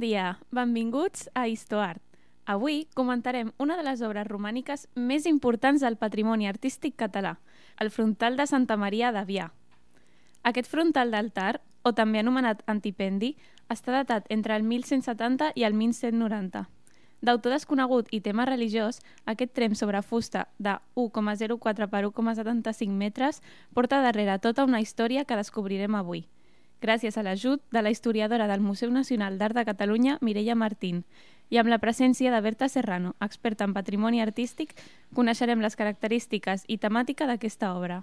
dia, benvinguts a Histoart. Avui comentarem una de les obres romàniques més importants del patrimoni artístic català, el frontal de Santa Maria d'Avià. Aquest frontal d'altar, o també anomenat antipendi, està datat entre el 1170 i el 1190. D'autor desconegut i tema religiós, aquest trem sobre fusta de 1,04 per 1,75 metres porta darrere tota una història que descobrirem avui gràcies a l'ajut de la historiadora del Museu Nacional d'Art de Catalunya, Mireia Martín, i amb la presència de Berta Serrano, experta en patrimoni artístic, coneixerem les característiques i temàtica d'aquesta obra.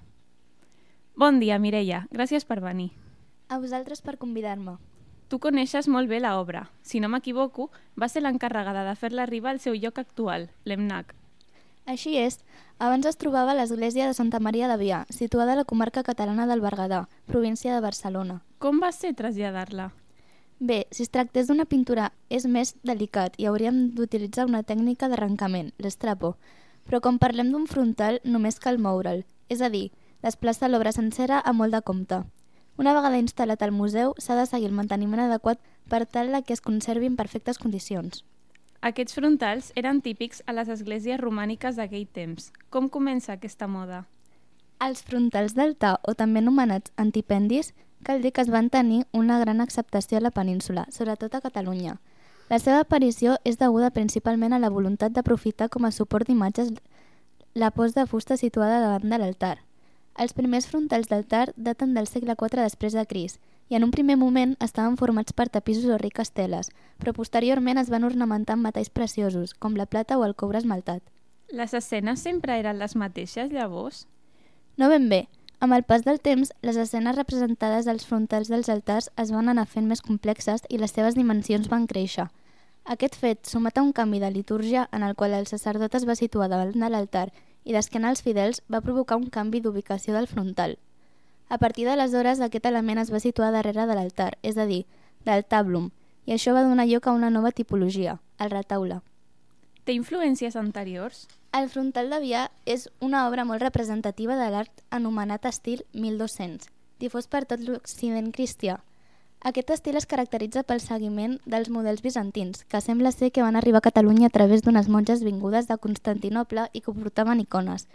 Bon dia, Mireia. Gràcies per venir. A vosaltres per convidar-me. Tu coneixes molt bé l'obra. Si no m'equivoco, va ser l'encarregada de fer-la arribar al seu lloc actual, l'EMNAC. Així és, abans es trobava l'església de Santa Maria d'Avià, situada a la comarca catalana del Berguedà, província de Barcelona. Com va ser traslladar-la? Bé, si es tractés d'una pintura és més delicat i hauríem d'utilitzar una tècnica d'arrencament, l'estrapo. Però com parlem d'un frontal, només cal moure'l, és a dir, desplaçar l'obra sencera a molt de compte. Una vegada instal·lat al museu, s'ha de seguir el manteniment adequat per tal que es conservi en perfectes condicions. Aquests frontals eren típics a les esglésies romàniques d'aquell temps. Com comença aquesta moda? Els frontals d'altar, o també anomenats antipendis, cal dir que es van tenir una gran acceptació a la península, sobretot a Catalunya. La seva aparició és deguda principalment a la voluntat d'aprofitar com a suport d'imatges la post de fusta situada davant de l'altar. Els primers frontals d'altar daten del segle IV després de Cris i en un primer moment estaven formats per tapissos o riques teles, però posteriorment es van ornamentar amb metalls preciosos, com la plata o el coure esmaltat. Les escenes sempre eren les mateixes, llavors? No ben bé. Amb el pas del temps, les escenes representades als frontals dels altars es van anar fent més complexes i les seves dimensions van créixer. Aquest fet, sumat a un canvi de litúrgia en el qual el sacerdot es va situar davant de l'altar i d'esquena als fidels, va provocar un canvi d'ubicació del frontal. A partir d'aleshores, aquest element es va situar darrere de l'altar, és a dir, del tablum, i això va donar lloc a una nova tipologia, el retaule. Té influències anteriors? El frontal d'Avià és una obra molt representativa de l'art anomenat estil 1200, difós per tot l'Occident cristià. Aquest estil es caracteritza pel seguiment dels models bizantins, que sembla ser que van arribar a Catalunya a través d'unes monges vingudes de Constantinople i que portaven icones,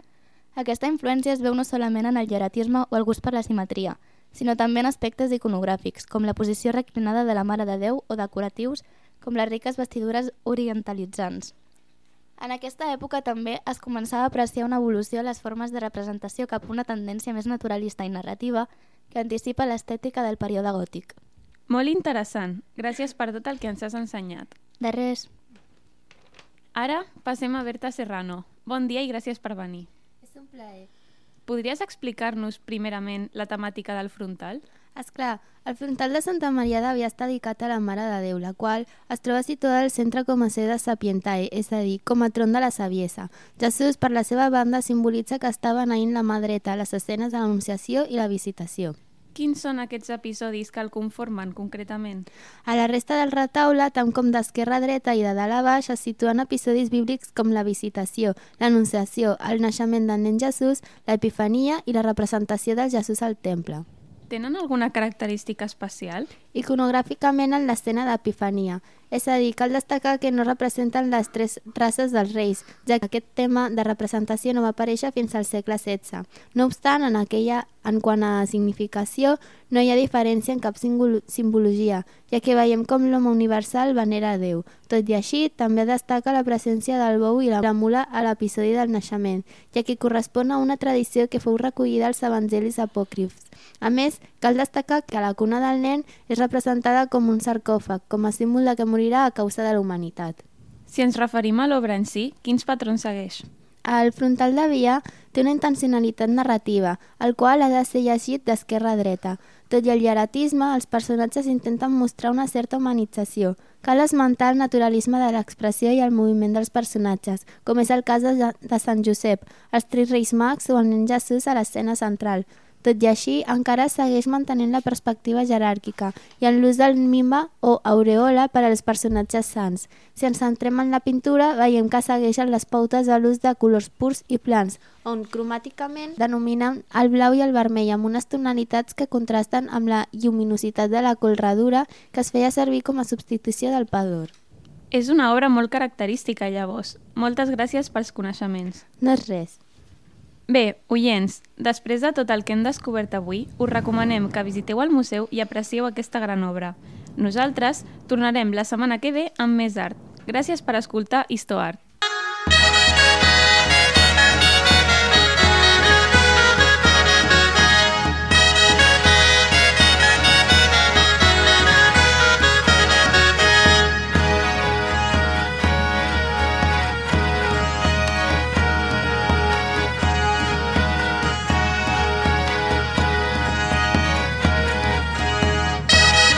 aquesta influència es veu no solament en el hieratisme o el gust per la simetria, sinó també en aspectes iconogràfics, com la posició reclinada de la Mare de Déu o decoratius, com les riques vestidures orientalitzants. En aquesta època també es començava a apreciar una evolució a les formes de representació cap a una tendència més naturalista i narrativa que anticipa l'estètica del període gòtic. Molt interessant. Gràcies per tot el que ens has ensenyat. De res. Ara passem a Berta Serrano. Bon dia i gràcies per venir un plaer. Podries explicar-nos primerament la temàtica del frontal? És clar, el frontal de Santa Maria d'Avia està dedicat a la Mare de Déu, la qual es troba situada al centre com a de sapientae, és a dir, com a tron de la saviesa. Jesús, per la seva banda, simbolitza que està beneint la mà dreta les escenes de l'Anunciació i la Visitació. Quins són aquests episodis que el conformen concretament? A la resta del retaule, tant com d'esquerra a dreta i de dalt a baix, es situen episodis bíblics com la visitació, l'anunciació, el naixement del nen Jesús, l'epifania i la representació del Jesús al temple. Tenen alguna característica especial? Iconogràficament en l'escena d'Epifania, és a dir, cal destacar que no representen les tres races dels reis, ja que aquest tema de representació no va aparèixer fins al segle XVI. No obstant, en aquella, en quant a significació, no hi ha diferència en cap simbologia, ja que veiem com l'home universal venera a Déu. Tot i així, també destaca la presència del bou i la mula a l'episodi del naixement, ja que correspon a una tradició que fou recollida als evangelis apòcrifs. A més, cal destacar que la cuna del nen és representada com un sarcòfag, com a símbol de que morirà a causa de la humanitat. Si ens referim a l'obra en si, quins patrons segueix? El frontal de via té una intencionalitat narrativa, el qual ha de ser llegit d'esquerra a dreta. Tot i el hieratisme, els personatges intenten mostrar una certa humanització. Cal esmentar el naturalisme de l'expressió i el moviment dels personatges, com és el cas de, de Sant Josep, els tres reis mags o el nen Jesús a l'escena central. Tot i així, encara segueix mantenint la perspectiva jeràrquica i en l'ús del mima o aureola per als personatges sants. Si ens centrem en la pintura, veiem que segueixen les pautes de l'ús de colors purs i plans, on cromàticament denominen el blau i el vermell amb unes tonalitats que contrasten amb la lluminositat de la colradura que es feia servir com a substitució del pador. És una obra molt característica, llavors. Moltes gràcies pels coneixements. No és res. Bé, oients, després de tot el que hem descobert avui, us recomanem que visiteu el museu i aprecieu aquesta gran obra. Nosaltres tornarem la setmana que ve amb més art. Gràcies per escoltar HistoArt.